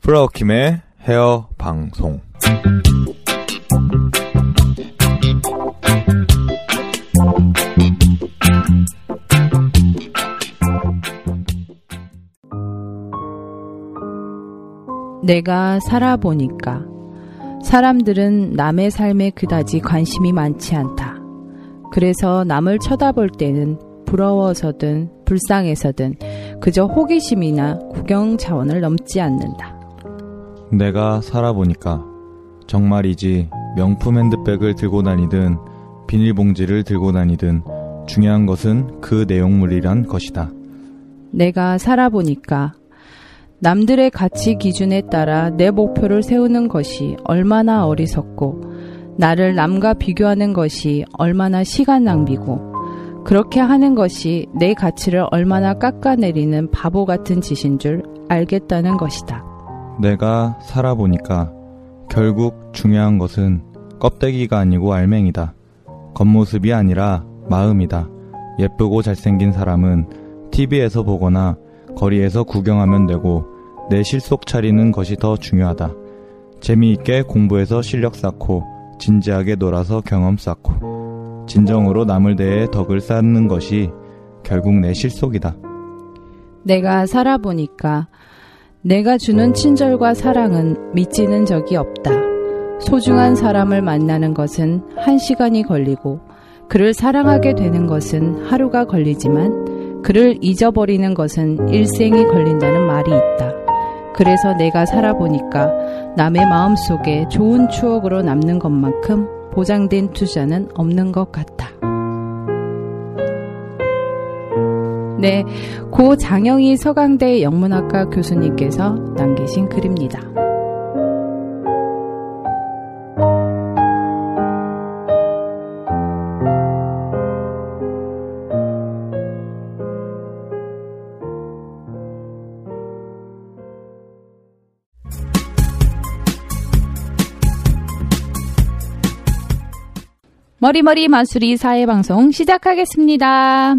프라우킴의 헤어 방송. 내가 살아보니까 사람들은 남의 삶에 그다지 관심이 많지 않다. 그래서 남을 쳐다볼 때는 부러워서든 불쌍해서든 그저 호기심이나 구경 차원을 넘지 않는다. 내가 살아보니까 정말이지 명품 핸드백을 들고 다니든 비닐봉지를 들고 다니든 중요한 것은 그 내용물이란 것이다. 내가 살아보니까 남들의 가치 기준에 따라 내 목표를 세우는 것이 얼마나 어리석고 나를 남과 비교하는 것이 얼마나 시간 낭비고 그렇게 하는 것이 내 가치를 얼마나 깎아내리는 바보 같은 짓인 줄 알겠다는 것이다. 내가 살아보니까 결국 중요한 것은 껍데기가 아니고 알맹이다. 겉모습이 아니라 마음이다. 예쁘고 잘생긴 사람은 TV에서 보거나 거리에서 구경하면 되고 내 실속 차리는 것이 더 중요하다. 재미있게 공부해서 실력 쌓고 진지하게 놀아서 경험 쌓고 진정으로 남을 대해 덕을 쌓는 것이 결국 내 실속이다. 내가 살아보니까 내가 주는 친절과 사랑은 미치는 적이 없다. 소중한 사람을 만나는 것은 한 시간이 걸리고 그를 사랑하게 되는 것은 하루가 걸리지만 그를 잊어버리는 것은 일생이 걸린다는 말이 있다. 그래서 내가 살아보니까 남의 마음 속에 좋은 추억으로 남는 것만큼 보장된 투자는 없는 것 같다. 네, 고 장영희 서강대 영문학과 교수님께서 남기신 글입니다. 머리머리 마수리 사회방송 시작하겠습니다.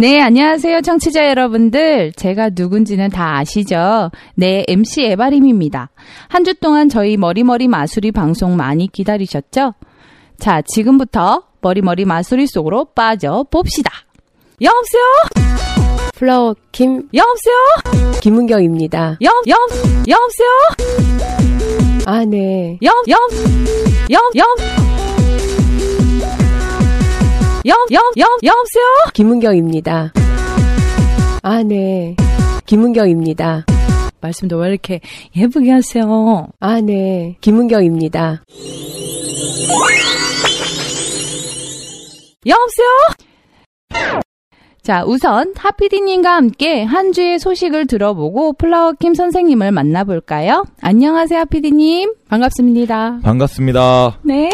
네, 안녕하세요, 청취자 여러분들. 제가 누군지는 다 아시죠? 네, MC 에바림입니다. 한 주 동안 저희 머리머리 마수리 방송 많이 기다리셨죠? 자, 지금부터 머리머리 마수리 속으로 빠져 봅시다. 여보세요? 플라워 김 여보세요? 김은경입니다. 여, 여, 여보세요? 아 네. 여, 여, 여, 여, 여, 여, 여, 여보세요? 김은경입니다. 아 네. 김은경입니다. 말씀도 왜 이렇게 예쁘게 하세요? 아 네. 김은경입니다. 여보세요? 자, 우선 하피디님과 함께 한 주의 소식을 들어보고 플라워킴 선생님을 만나볼까요? 안녕하세요, 하피디님. 반갑습니다. 반갑습니다. 네.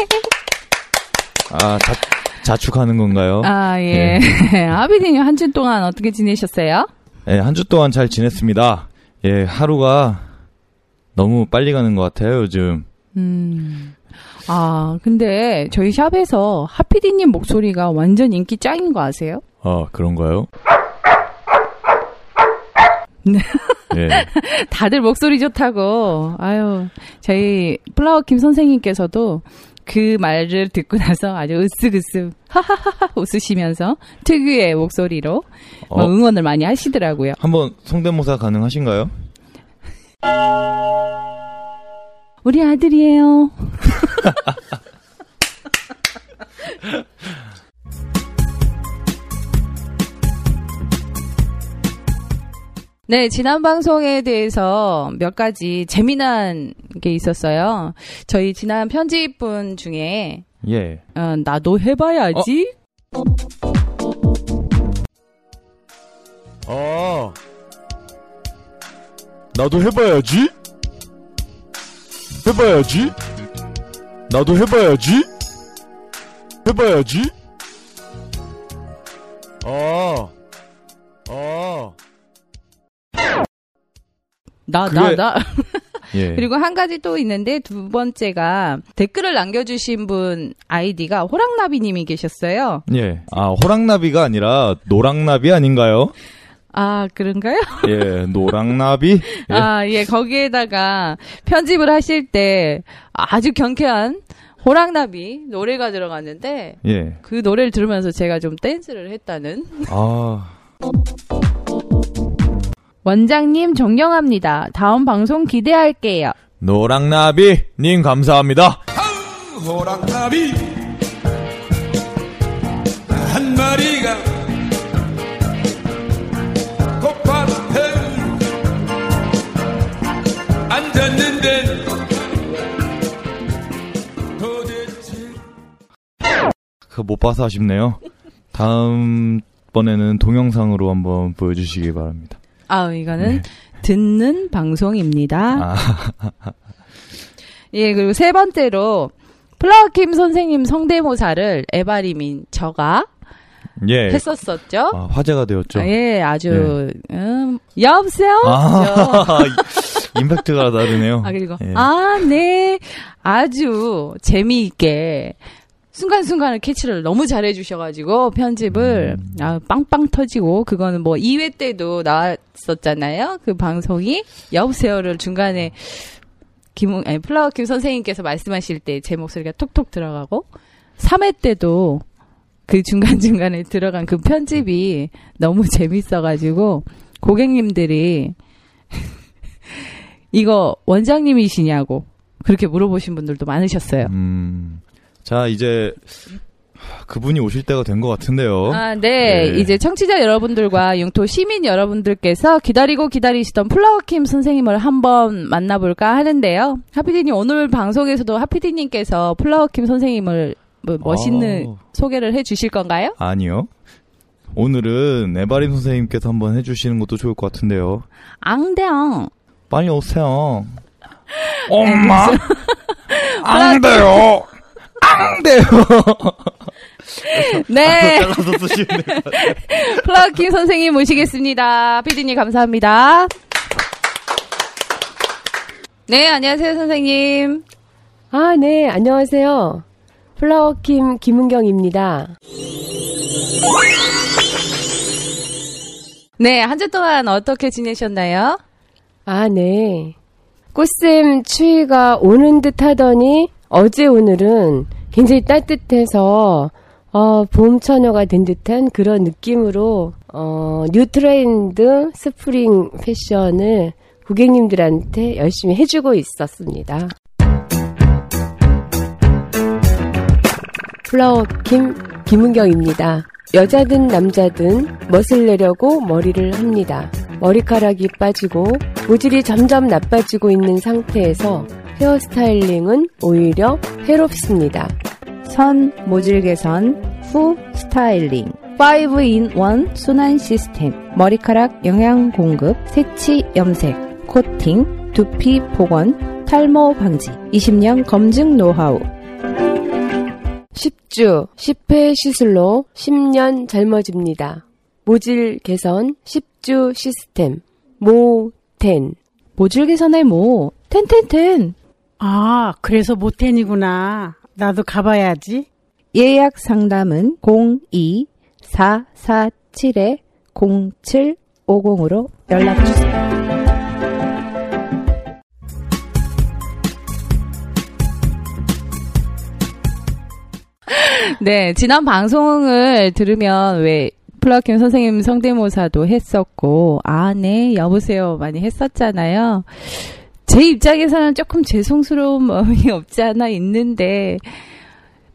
아, 자, 자축하는 건가요? 아, 예. 하피디님 한 주 동안 어떻게 지내셨어요? 예, 한 주 동안 잘 지냈습니다. 예, 하루가 너무 빨리 가는 것 같아요, 요즘. 음. 아, 근데 저희 샵에서 하피디님 목소리가 완전 인기 짱인 거 아세요? 아, 그런가요? 네. 예. 다들 목소리 좋다고. 아유, 저희 플라워 김 선생님께서도 그 말을 듣고 나서 아주 으쓱으쓱 하하하하 웃으시면서 특유의 목소리로 뭐 어. 응원을 많이 하시더라고요. 한번 성대모사 가능하신가요? 우리 아들이에요. 네, 지난 방송에 대해서 몇 가지 재미난 게 있었어요. 저희 지난 편집분 중에 예. 어, 나도 해봐야지. 아, 나도 해봐야지. 해봐야지. 나도 해봐야지. 해봐야지. 아, 아. 나, 나, 그게- 나. 예. 그리고 한 가지 또 있는데 두 번째가 댓글을 남겨주신 분 아이디가 호랑나비님이 계셨어요. 예. 아, 호랑나비가 아니라 노랑나비 아닌가요? 아, 그런가요? 예, 노랑나비? 예. 아, 예, 거기에다가 편집을 하실 때 아주 경쾌한 호랑나비 노래가 들어갔는데 예. 그 노래를 들으면서 제가 좀 댄스를 했다는. 아, 원장님 존경합니다. 다음 방송 기대할게요. 노랑나비, 님 감사합니다. 호랑나비 한 마리가 꽃밭에 앉았는데 도대체 그못 봐서 아쉽네요. 다음 번에는 동영상으로 한번 보여주시기 바랍니다. 아, 이거는 네. 듣는 방송입니다. 아, 예, 그리고 세 번째로 플라워킴 선생님 성대모사를 에바리민 저가 예. 했었었죠. 아, 화제가 되었죠. 아, 예, 아주 음, 여보세요. 아, 임팩트가 다르네요. 아 그리고 예. 아, 네. 아주 재미있게 순간순간을 캐치를 너무 잘해 주셔 가지고 편집을 음. 아, 빵빵 터지고 그거는 뭐 2회 때도 나왔었잖아요. 그 방송이 여보세요를 중간에 김 아니, 플라워 김 선생님께서 말씀하실 때 제 목소리가 톡톡 들어가고 3회 때도 그 중간 중간에 들어간 그 편집이 너무 재밌어 가지고 고객님들이 이거 원장님이시냐고 그렇게 물어보신 분들도 많으셨어요. 음, 자, 이제 그분이 오실 때가 된 것 같은데요. 아, 네. 네. 이제 청취자 여러분들과 융토 시민 여러분들께서 기다리고 기다리시던 플라워킴 선생님을 한번 만나볼까 하는데요. 하피디님 오늘 방송에서도 하피디님께서 플라워킴 선생님을 뭐 멋있는 아, 소개를 해 주실 건가요? 아니요. 오늘은 에바린 선생님께서 한번 해주시는 것도 좋을 것 같은데요. 앙대앙. 빨리 오세요. 엄마, 안 돼요. 안 돼요. 네. 플라워킴 선생님 모시겠습니다. 피디님 감사합니다. 네, 안녕하세요, 선생님. 아, 네, 안녕하세요. 플라워킴 김은경입니다. 네, 한 주 동안 어떻게 지내셨나요? 아, 네. 꽃샘 추위가 오는 듯 하더니 어제 오늘은 굉장히 따뜻해서 어, 봄 처녀가 된 듯한 그런 느낌으로 어, new trend spring 패션을 고객님들한테 열심히 해주고 있었습니다. 플라워 김 김은경입니다. 여자든 남자든 멋을 내려고 머리를 합니다. 머리카락이 빠지고 모질이 점점 나빠지고 있는 상태에서 헤어스타일링은 오히려 해롭습니다. 선 모질 개선 후 스타일링. 5인1 순환 시스템. 머리카락 영양 공급 색치 염색 코팅 두피 복원 탈모 방지. 20년 검증 노하우. 10주 10회 시술로 10년 젊어집니다. 모질 개선 10주 시스템. 모텐. 모질 개선의 모. 텐텐텐 아, 그래서 모텐이구나. 나도 가봐야지. 예약 상담은 02447-0750으로 연락주세요. 네, 지난 방송을 들으면 왜 플라킴 선생님 성대모사도 했었고, 아, 네, 여보세요 많이 했었잖아요. 제 입장에서는 조금 죄송스러운 마음이 없지 않아 있는데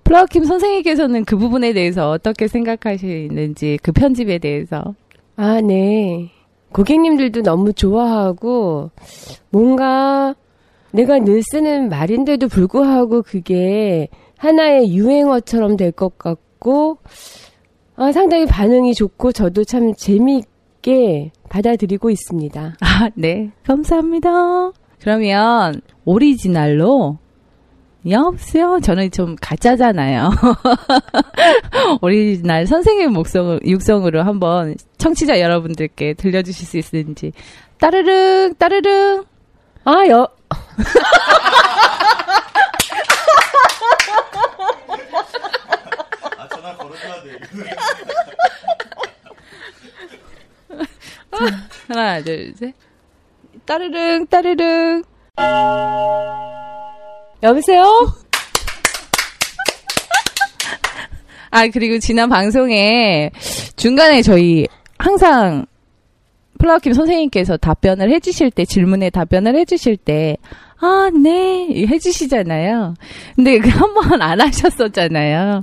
플라워킴 선생님께서는 그 부분에 대해서 어떻게 생각하시는지 그 편집에 대해서 아, 네. 고객님들도 너무 좋아하고, 뭔가 내가 늘 쓰는 말인데도 불구하고 그게 하나의 유행어처럼 될 것 같고, 아, 상당히 반응이 좋고, 저도 참 재미있게 받아들이고 있습니다. 아, 네. 감사합니다. 그러면 오리지널로 여보세요? 저는 좀 가짜잖아요. 오리지널 선생님 목성, 육성으로 한번 청취자 여러분들께 들려주실 수 있는지. 따르릉, 따르릉. 아, 여, 아, 전화 걸어줘야 돼. 하나, 둘, 셋. 따르릉, 따르릉. 여보세요? 아, 그리고 지난 방송에 중간에 저희 항상 플라워킴 선생님께서 답변을 해주실 때, 질문에 답변을 해주실 때, 아, 네, 해주시잖아요. 근데 그 한 번 안 하셨었잖아요.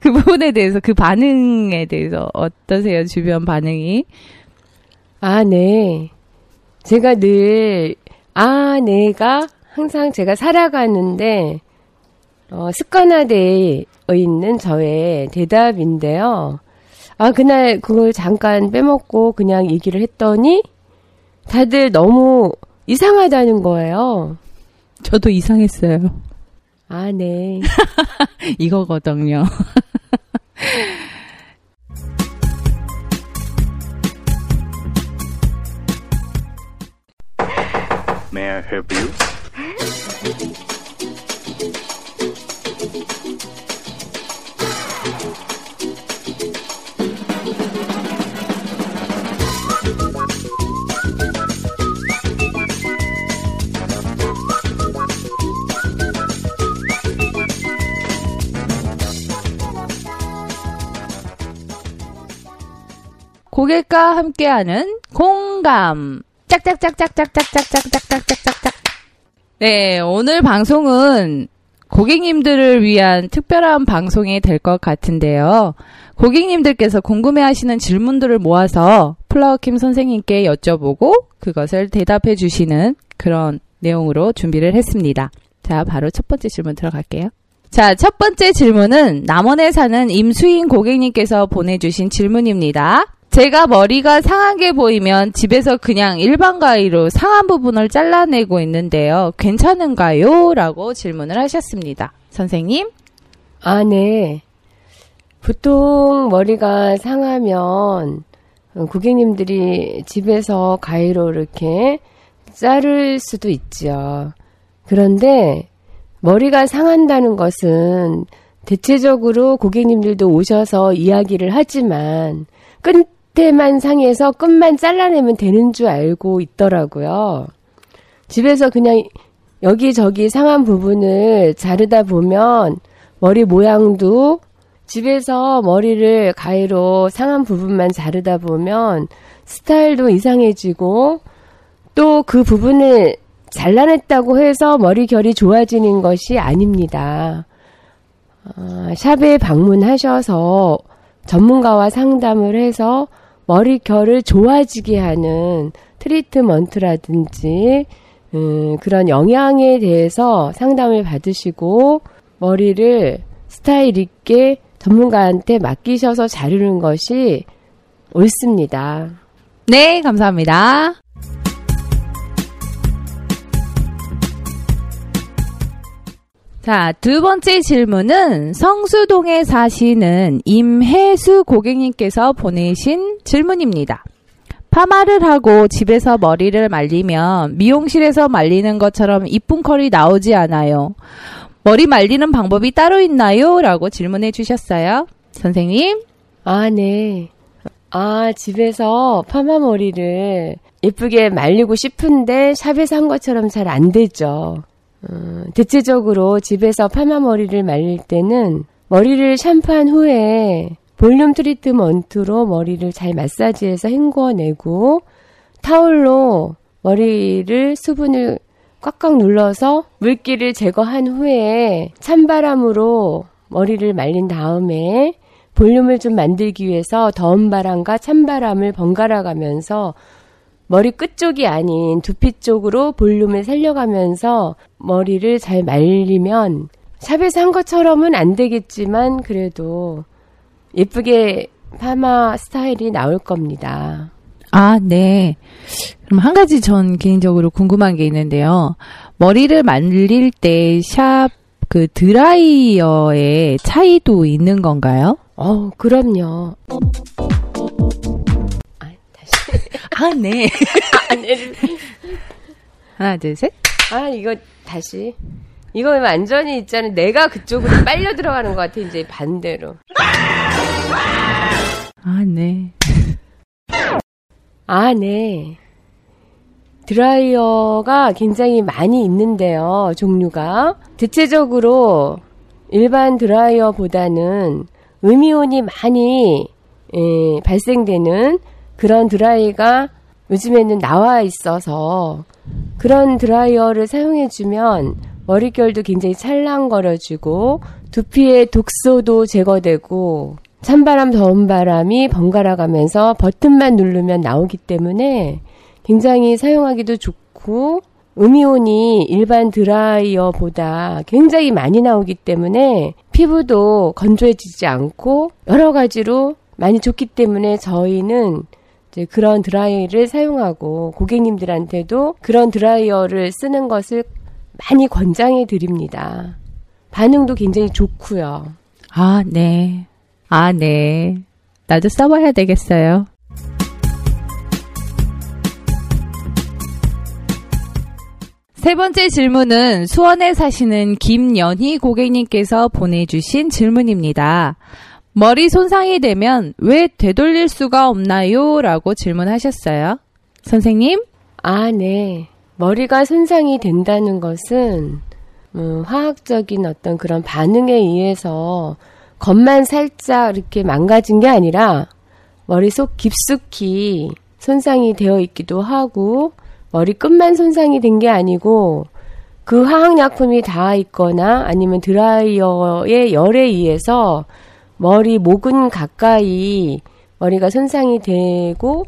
그 부분에 대해서, 그 반응에 대해서 어떠세요? 주변 반응이? 아, 네. 제가 늘, 아, 네가 항상 제가 살아가는데, 어, 습관화되어 있는 저의 대답인데요. 아, 그날 그걸 잠깐 빼먹고 그냥 얘기를 했더니, 다들 너무 이상하다는 거예요. 저도 이상했어요. 아, 네. 이거거든요. May I help you? 고객과 함께하는 공감. 짝짝짝짝짝짝짝짝짝짝짝짝짝. 네, 오늘 방송은 고객님들을 위한 특별한 방송이 될 것 같은데요. 고객님들께서 궁금해 하시는 질문들을 모아서 플라워킴 선생님께 여쭤보고 그것을 대답해 주시는 그런 내용으로 준비를 했습니다. 자, 바로 첫 번째 질문 들어갈게요. 자, 첫 번째 질문은 남원에 사는 임수인 고객님께서 보내주신 질문입니다. 제가 머리가 상하게 보이면 집에서 그냥 일반 가위로 상한 부분을 잘라내고 있는데요. 괜찮은가요? 라고 질문을 하셨습니다. 선생님? 아, 네. 보통 머리가 상하면 어, 고객님들이 집에서 가위로 이렇게 자를 수도 있죠. 그런데 머리가 상한다는 것은 대체적으로 고객님들도 오셔서 이야기를 하지만 끝에만 상해서 끝만 잘라내면 되는 줄 알고 있더라고요. 집에서 그냥 여기저기 상한 부분을 자르다 보면 머리 모양도 집에서 머리를 가위로 상한 부분만 자르다 보면 스타일도 이상해지고 또 그 부분을 잘라냈다고 해서 머리 결이 좋아지는 것이 아닙니다. 아, 샵에 방문하셔서 전문가와 상담을 해서 머리 결을 좋아지게 하는 트리트먼트라든지 음, 그런 영양에 대해서 상담을 받으시고 머리를 스타일 있게 전문가한테 맡기셔서 자르는 것이 옳습니다. 네, 감사합니다. 자, 두 번째 질문은 성수동에 사시는 임혜수 고객님께서 보내신 질문입니다. 파마를 하고 집에서 머리를 말리면 미용실에서 말리는 것처럼 이쁜 컬이 나오지 않아요. 머리 말리는 방법이 따로 있나요? 라고 질문해 주셨어요. 선생님? 아, 네. 아, 집에서 파마 머리를 예쁘게 말리고 싶은데 샵에서 한 것처럼 잘 안 되죠. 어, 대체적으로 집에서 파마 머리를 말릴 때는 머리를 샴푸한 후에 볼륨 트리트먼트로 머리를 잘 마사지해서 헹궈내고 타올로 머리를 수분을 꽉꽉 눌러서 물기를 제거한 후에 찬바람으로 머리를 말린 다음에 볼륨을 좀 만들기 위해서 더운 바람과 찬바람을 번갈아 가면서 머리 끝쪽이 아닌 두피 쪽으로 볼륨을 살려가면서 머리를 잘 말리면 샵에서 한 것처럼은 안 되겠지만 그래도 예쁘게 파마 스타일이 나올 겁니다. 아, 네. 그럼 한 가지 전 개인적으로 궁금한 게 있는데요. 머리를 말릴 때 샵 그 드라이어의 차이도 있는 건가요? 어, 그럼요. 아, 네. 아, 네. 하나, 둘, 셋. 아, 이거 다시. 이거 완전히 있잖아. 내가 그쪽으로 빨려 들어가는 것 같아. 이제 반대로. 아, 네. 아, 네. 드라이어가 굉장히 많이 있는데요. 종류가. 대체적으로 일반 드라이어보다는 음이온이 많이 예, 발생되는 그런 드라이가 요즘에는 나와 있어서 그런 드라이어를 사용해주면 머릿결도 굉장히 찰랑거려지고 두피의 독소도 제거되고 찬바람, 더운 바람이 번갈아 가면서 버튼만 누르면 나오기 때문에 굉장히 사용하기도 좋고 음이온이 일반 드라이어보다 굉장히 많이 나오기 때문에 피부도 건조해지지 않고 여러 가지로 많이 좋기 때문에 저희는 이제 그런 드라이어를 사용하고 고객님들한테도 그런 드라이어를 쓰는 것을 많이 권장해 드립니다. 반응도 굉장히 좋고요. 아, 네. 아, 네. 나도 써봐야 되겠어요. 세 번째 질문은 수원에 사시는 김연희 고객님께서 보내주신 질문입니다. 머리 손상이 되면 왜 되돌릴 수가 없나요? 라고 질문하셨어요. 선생님? 아, 네. 머리가 손상이 된다는 것은 음, 화학적인 어떤 그런 반응에 의해서 겉만 살짝 이렇게 망가진 게 아니라 머릿속 깊숙이 손상이 되어 있기도 하고 머리 끝만 손상이 된 게 아니고 그 화학약품이 닿아 있거나 아니면 드라이어의 열에 의해서 머리 목은 가까이 머리가 손상이 되고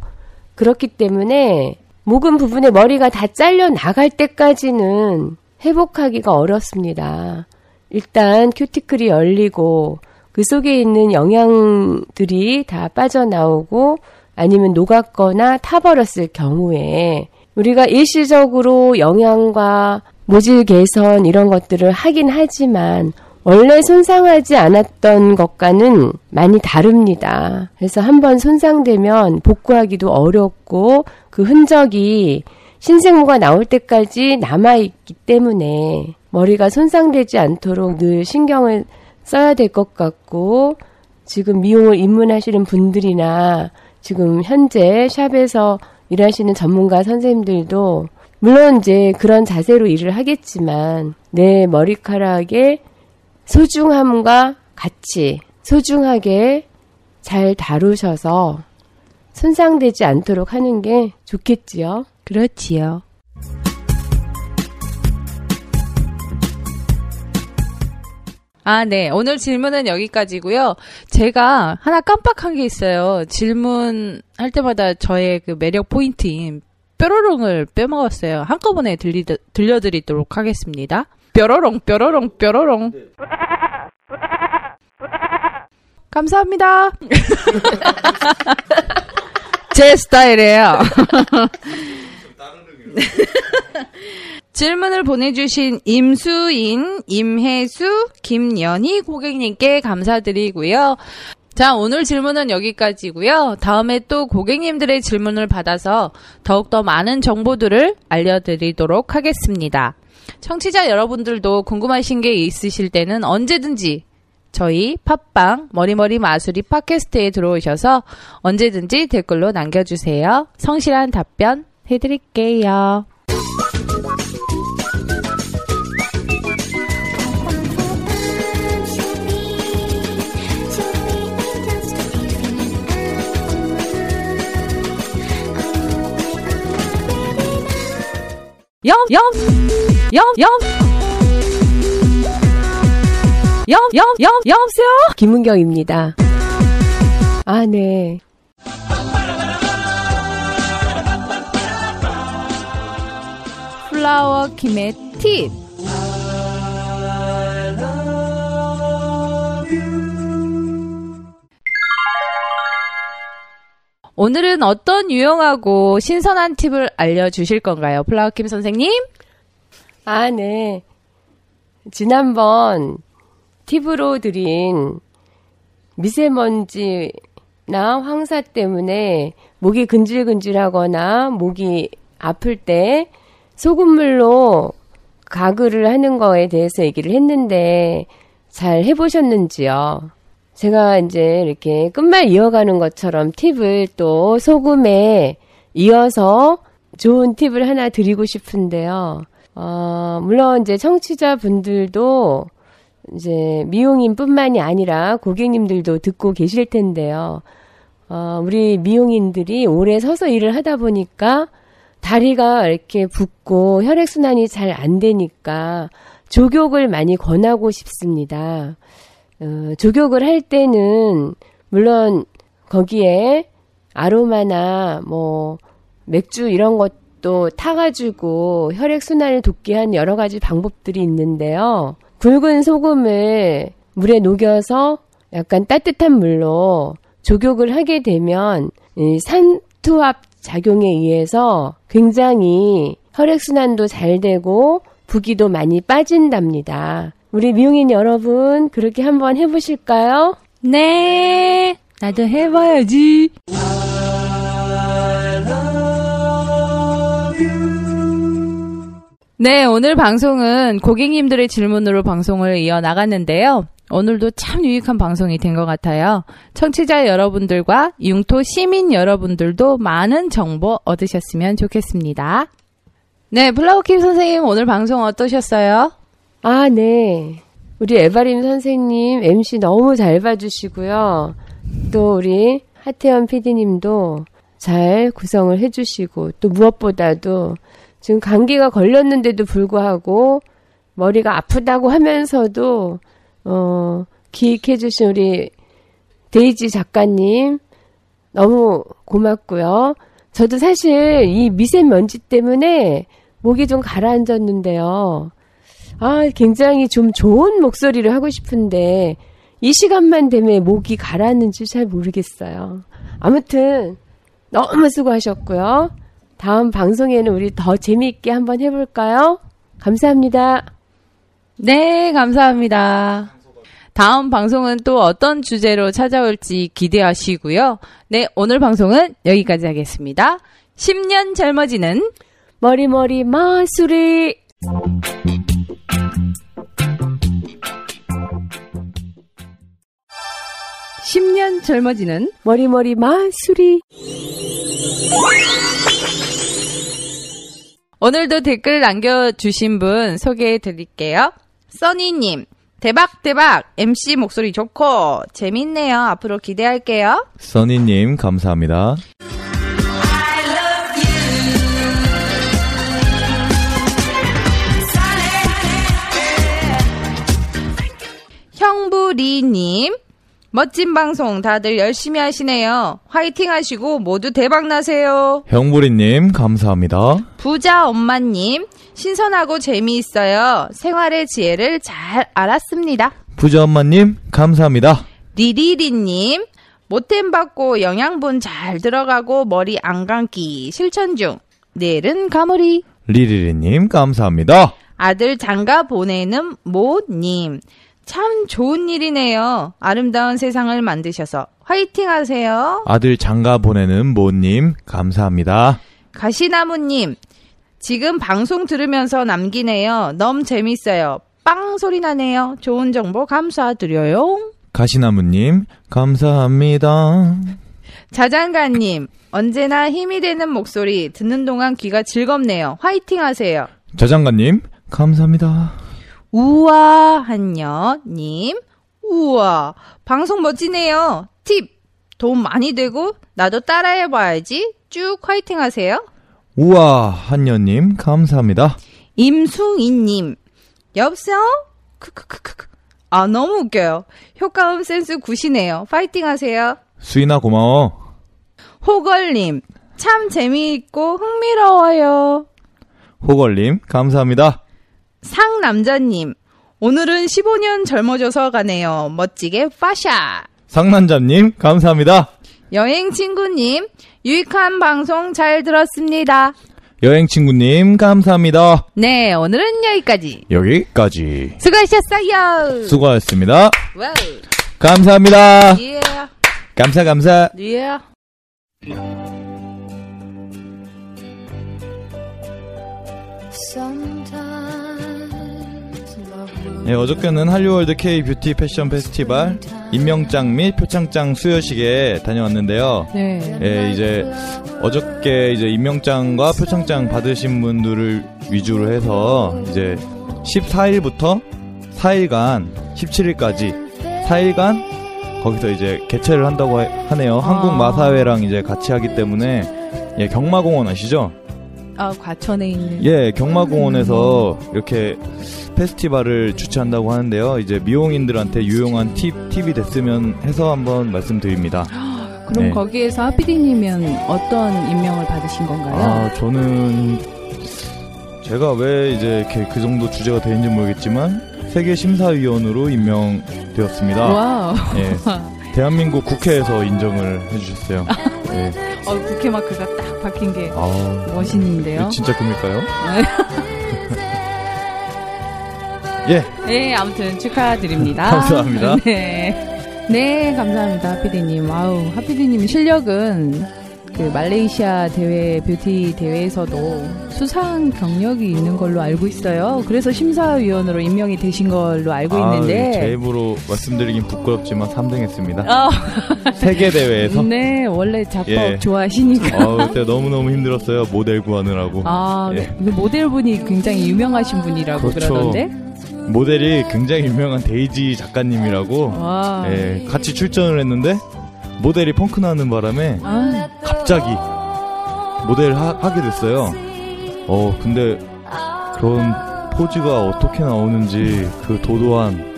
그렇기 때문에 목은 부분에 머리가 다 잘려 나갈 때까지는 회복하기가 어렵습니다. 일단 큐티클이 열리고 그 속에 있는 영양들이 다 빠져나오고 아니면 녹았거나 타버렸을 경우에 우리가 일시적으로 영양과 모질 개선 이런 것들을 하긴 하지만 원래 손상하지 않았던 것과는 많이 다릅니다. 그래서 한번 손상되면 복구하기도 어렵고 그 흔적이 신생모가 나올 때까지 남아있기 때문에 머리가 손상되지 않도록 늘 신경을 써야 될 것 같고 지금 미용을 입문하시는 분들이나 지금 현재 샵에서 일하시는 전문가 선생님들도 물론 이제 그런 자세로 일을 하겠지만 내 머리카락의 소중함과 같이 소중하게 잘 다루셔서 손상되지 않도록 하는 게 좋겠지요. 그렇지요. 아, 네. 오늘 질문은 여기까지고요. 제가 하나 깜빡한 게 있어요. 질문할 때마다 저의 그 매력 포인트인 뾰로롱을 빼먹었어요. 한꺼번에 들리, 들려드리도록 하겠습니다. 뾰로롱, 뾰로롱, 뾰로롱. 감사합니다. 제 스타일이에요. 질문을 보내주신 임수인, 임혜수, 김연희 고객님께 감사드리고요. 자, 오늘 질문은 여기까지고요. 다음에 또 고객님들의 질문을 받아서 더욱더 많은 정보들을 알려드리도록 하겠습니다. 청취자 여러분들도 궁금하신 게 있으실 때는 언제든지 저희 팟빵 머리머리 마술이 팟캐스트에 들어오셔서 언제든지 댓글로 남겨주세요. 성실한 답변 해드릴게요. 염, 염! 영, 여보세요? 김은경입니다. 아, 네. 플라워 킴의 팁. 오늘은 어떤 유용하고 신선한 팁을 알려주실 건가요? 플라워 킴 선생님? 아, 네. 지난번 팁으로 드린 미세먼지나 황사 때문에 목이 근질근질하거나 목이 아플 때 소금물로 가글을 하는 거에 대해서 얘기를 했는데 잘 해보셨는지요? 제가 이제 이렇게 끝말 이어가는 것처럼 팁을 또 소금에 이어서 좋은 팁을 하나 드리고 싶은데요. 어, 물론 이제 청취자분들도 이제 미용인뿐만이 아니라 고객님들도 듣고 계실 텐데요. 어, 우리 미용인들이 오래 서서 일을 하다 보니까 다리가 이렇게 붓고 혈액순환이 잘 안 되니까 조격을 많이 권하고 싶습니다. 어, 조격을 할 때는 물론 거기에 아로마나 뭐 맥주 이런 것 도 타가지고 혈액순환을 돕게 한 여러 가지 방법들이 있는데요. 굵은 소금을 물에 녹여서 약간 따뜻한 물로 조격을 하게 되면 이 산투압 작용에 의해서 굉장히 혈액순환도 잘 되고 부기도 많이 빠진답니다. 우리 미용인 여러분 그렇게 한번 해보실까요? 네. 나도 해봐야지. 네, 오늘 방송은 고객님들의 질문으로 방송을 이어 나갔는데요. 오늘도 참 유익한 방송이 된 것 같아요. 청취자 여러분들과 융토 시민 여러분들도 많은 정보 얻으셨으면 좋겠습니다. 네, 플라워킴 선생님 오늘 방송 어떠셨어요? 아, 네. 우리 에바림 선생님 MC 너무 잘 봐주시고요. 또 우리 하태현 PD님도 잘 구성을 해주시고 또 무엇보다도 지금 감기가 걸렸는데도 불구하고 머리가 아프다고 하면서도 어, 기획해 주신 우리 데이지 작가님 너무 고맙고요. 저도 사실 이 미세먼지 때문에 목이 좀 가라앉았는데요. 아, 굉장히 좀 좋은 목소리를 하고 싶은데 이 시간만 되면 목이 가라앉는지 잘 모르겠어요. 아무튼 너무 수고하셨고요. 다음 방송에는 우리 더 재미있게 한번 해볼까요? 감사합니다. 네, 감사합니다. 다음 방송은 또 어떤 주제로 찾아올지 기대하시고요. 네, 오늘 방송은 여기까지 하겠습니다. 10년 젊어지는 머리머리 마술이 10년 젊어지는 머리머리 마술이 오늘도 댓글 남겨주신 분 소개해 드릴게요. 써니님, 대박, 대박! MC 목소리 좋고, 재밌네요. 앞으로 기대할게요. 써니님, 감사합니다. 형부리님, 멋진 방송 다들 열심히 하시네요. 화이팅 하시고 모두 대박 나세요. 형부리님, 감사합니다. 부자 엄마님, 신선하고 재미있어요. 생활의 지혜를 잘 알았습니다. 부자 엄마님, 감사합니다. 리리리님, 모템 받고 영양분 잘 들어가고 머리 안 감기 실천 중. 내일은 가물이. 리리리님, 감사합니다. 아들 장가 보내는 모님. 참 좋은 일이네요. 아름다운 세상을 만드셔서 화이팅 하세요. 아들 장가 보내는 모님, 감사합니다. 가시나무님, 지금 방송 들으면서 남기네요. 너무 재밌어요. 빵 소리 나네요. 좋은 정보 감사드려요. 가시나무님, 감사합니다. 자장가님, 언제나 힘이 되는 목소리 듣는 동안 귀가 즐겁네요. 화이팅 하세요. 자장가님, 감사합니다. 우아한녀님, 우와, 방송 멋지네요. 팁, 도움 많이 되고, 나도 따라해봐야지. 쭉 화이팅 하세요. 우와, 한여님, 감사합니다. 임승희님, 여보세요? 크크크크크. 아, 너무 웃겨요. 효과음 센스 굿이네요. 파이팅 하세요. 수인아 고마워. 호걸님, 참 재미있고 흥미로워요. 호걸님 감사합니다. 상남자님, 오늘은 15년 젊어져서 가네요. 멋지게 파샤. 상남자님 감사합니다. 여행 친구님, 유익한 방송 잘 들었습니다. 여행 친구님 감사합니다. 네, 오늘은 여기까지. 여기까지 수고하셨어요. 수고하셨습니다. 와우. 감사합니다. 예. 감사 감사. 예. 네, 어저께는 한류월드 K 뷰티 패션 페스티벌 임명장 및 표창장 수여식에 다녀왔는데요. 네. 예, 이제 어저께 이제 임명장과 표창장 받으신 분들을 위주로 해서 이제 14일부터 4일간 17일까지 4일간 거기서 이제 개최를 한다고 하- 하네요. 한국 마사회랑 이제 같이 하기 때문에 예, 경마공원 아시죠? 아, 과천에 있는. 예, 경마공원에서 이렇게 페스티벌을 주최한다고 하는데요. 이제 미용인들한테 유용한 팁, 팁이 됐으면 해서 한번 말씀드립니다. 그럼 네. 거기에서 하피디님은 어떤 임명을 받으신 건가요? 아, 저는 제가 왜 이제 이렇게 그 정도 주제가 되는지 모르겠지만 세계 심사위원으로 임명되었습니다. wow. 예. 대한민국 국회에서 인정을 해주셨어요. 예. 어, 국회 마크가 딱 박힌 게 아, 멋있는데요. 진짜 금일까요? 예. 네, 아무튼 축하드립니다. 감사합니다. 네. 네, 감사합니다, 하피디님. 아우, 하피디님 실력은 그 말레이시아 대회, 뷰티 대회에서도 수상 경력이 있는 걸로 알고 있어요. 그래서 심사위원으로 임명이 되신 걸로 알고 아, 있는데. 제 입으로 말씀드리긴 부끄럽지만 3등했습니다. 어. 세계 대회에서. 네, 원래 작법 예. 좋아하시니까. 어, 그때 너무 너무 힘들었어요. 모델 구하느라고. 아, 예. 근데 모델분이 굉장히 유명하신 분이라고 그렇죠. 그러던데 모델이 굉장히 유명한 데이지 작가님이라고 와. 예, 같이 출전을 했는데 모델이 펑크 나는 바람에 아, 갑자기 모델을 하, 하게 됐어요. 어, 근데 그런 포즈가 어떻게 나오는지 그 도도한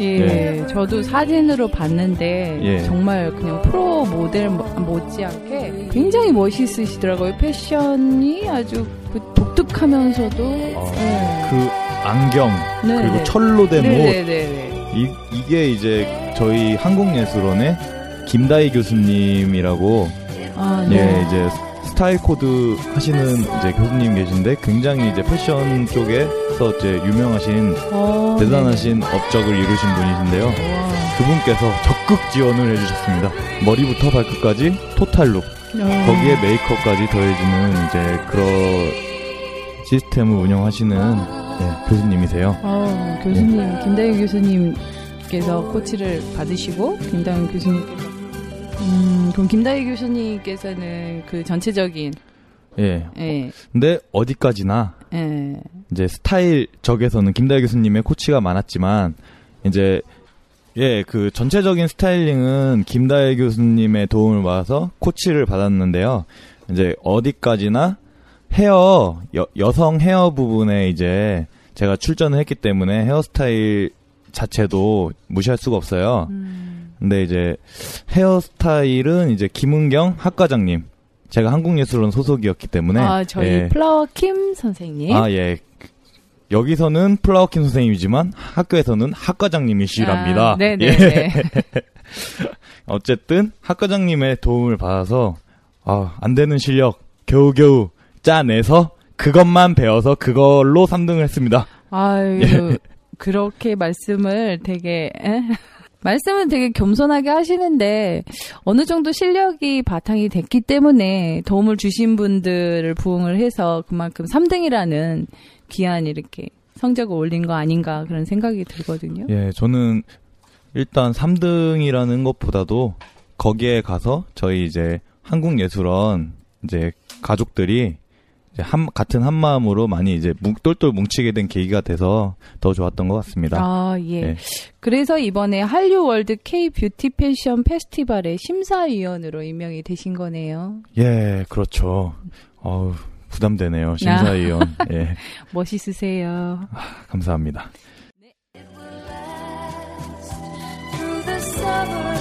예, 저도 사진으로 봤는데 예. 정말 그냥 프로 모델 모- 못지않게 굉장히 멋있으시더라고요. 패션이 아주 그 독특하면서도 예. 그 안경 네, 그리고 네. 철로 된 네, 옷 네, 네, 네. 이, 이게 이제 저희 한국예술원의 김다희 교수님이라고 아, 네. 예 이제 스타일 코디 하시는 이제 교수님 계신데 굉장히 이제 패션 쪽에서 이제 유명하신 어, 대단하신 업적을 이루신 분이신데요. 그분께서 적극 지원을 해주셨습니다. 머리부터 발끝까지 total look 어. 거기에 메이크업까지 더해지는 이제 그런 시스템을 운영하시는 네, 교수님이세요. 어, 교수님, 김다윤 교수님께서 코치를 받으시고, 김다윤 교수님께서, 음, 그럼 김다윤 교수님께서는 그 전체적인, 예. 예, 근데 어디까지나 예, 이제 스타일 적에서는 김다희 교수님의 코치가 많았지만 이제 예, 그 전체적인 스타일링은 김다혜 교수님의 도움을 받아서 코치를 받았는데요. 이제 어디까지나 헤어 여, 여성 헤어 부분에 이제 제가 출전을 했기 때문에 헤어스타일 자체도 무시할 수가 없어요. 근데 이제 헤어스타일은 이제 김은경 학과장님 제가 한국예술원 소속이었기 때문에 아, 저희 예. 플라워 킴 선생님. 아, 예. 여기서는 플라워킨 선생님이지만 학교에서는 학과장님이시랍니다. 아, 네네. 예. 어쨌든 학과장님의 도움을 받아서 아, 안 되는 실력 겨우겨우 짜내서 그것만 배워서 그걸로 3등을 했습니다. 아유, 예. 그렇게 말씀을 되게, 에? 말씀은 되게 겸손하게 하시는데, 어느 정도 실력이 바탕이 됐기 때문에 도움을 주신 분들을 부응을 해서 그만큼 3등이라는 귀한 이렇게 성적을 올린 거 아닌가 그런 생각이 들거든요. 예, 저는 일단 3등이라는 것보다도 거기에 가서 저희 이제 한국예술원 이제 가족들이 한, 같은 한 마음으로 많이 이제 뭉- 똘똘 뭉치게 된 계기가 돼서 더 좋았던 것 같습니다. 아, 예. 예. 그래서 이번에 한류 월드 K 뷰티 패션 페스티벌의 심사위원으로 임명이 되신 거네요. 예, 그렇죠. 어우, 부담되네요. 심사위원. 예. 멋있으세요. 감사합니다. through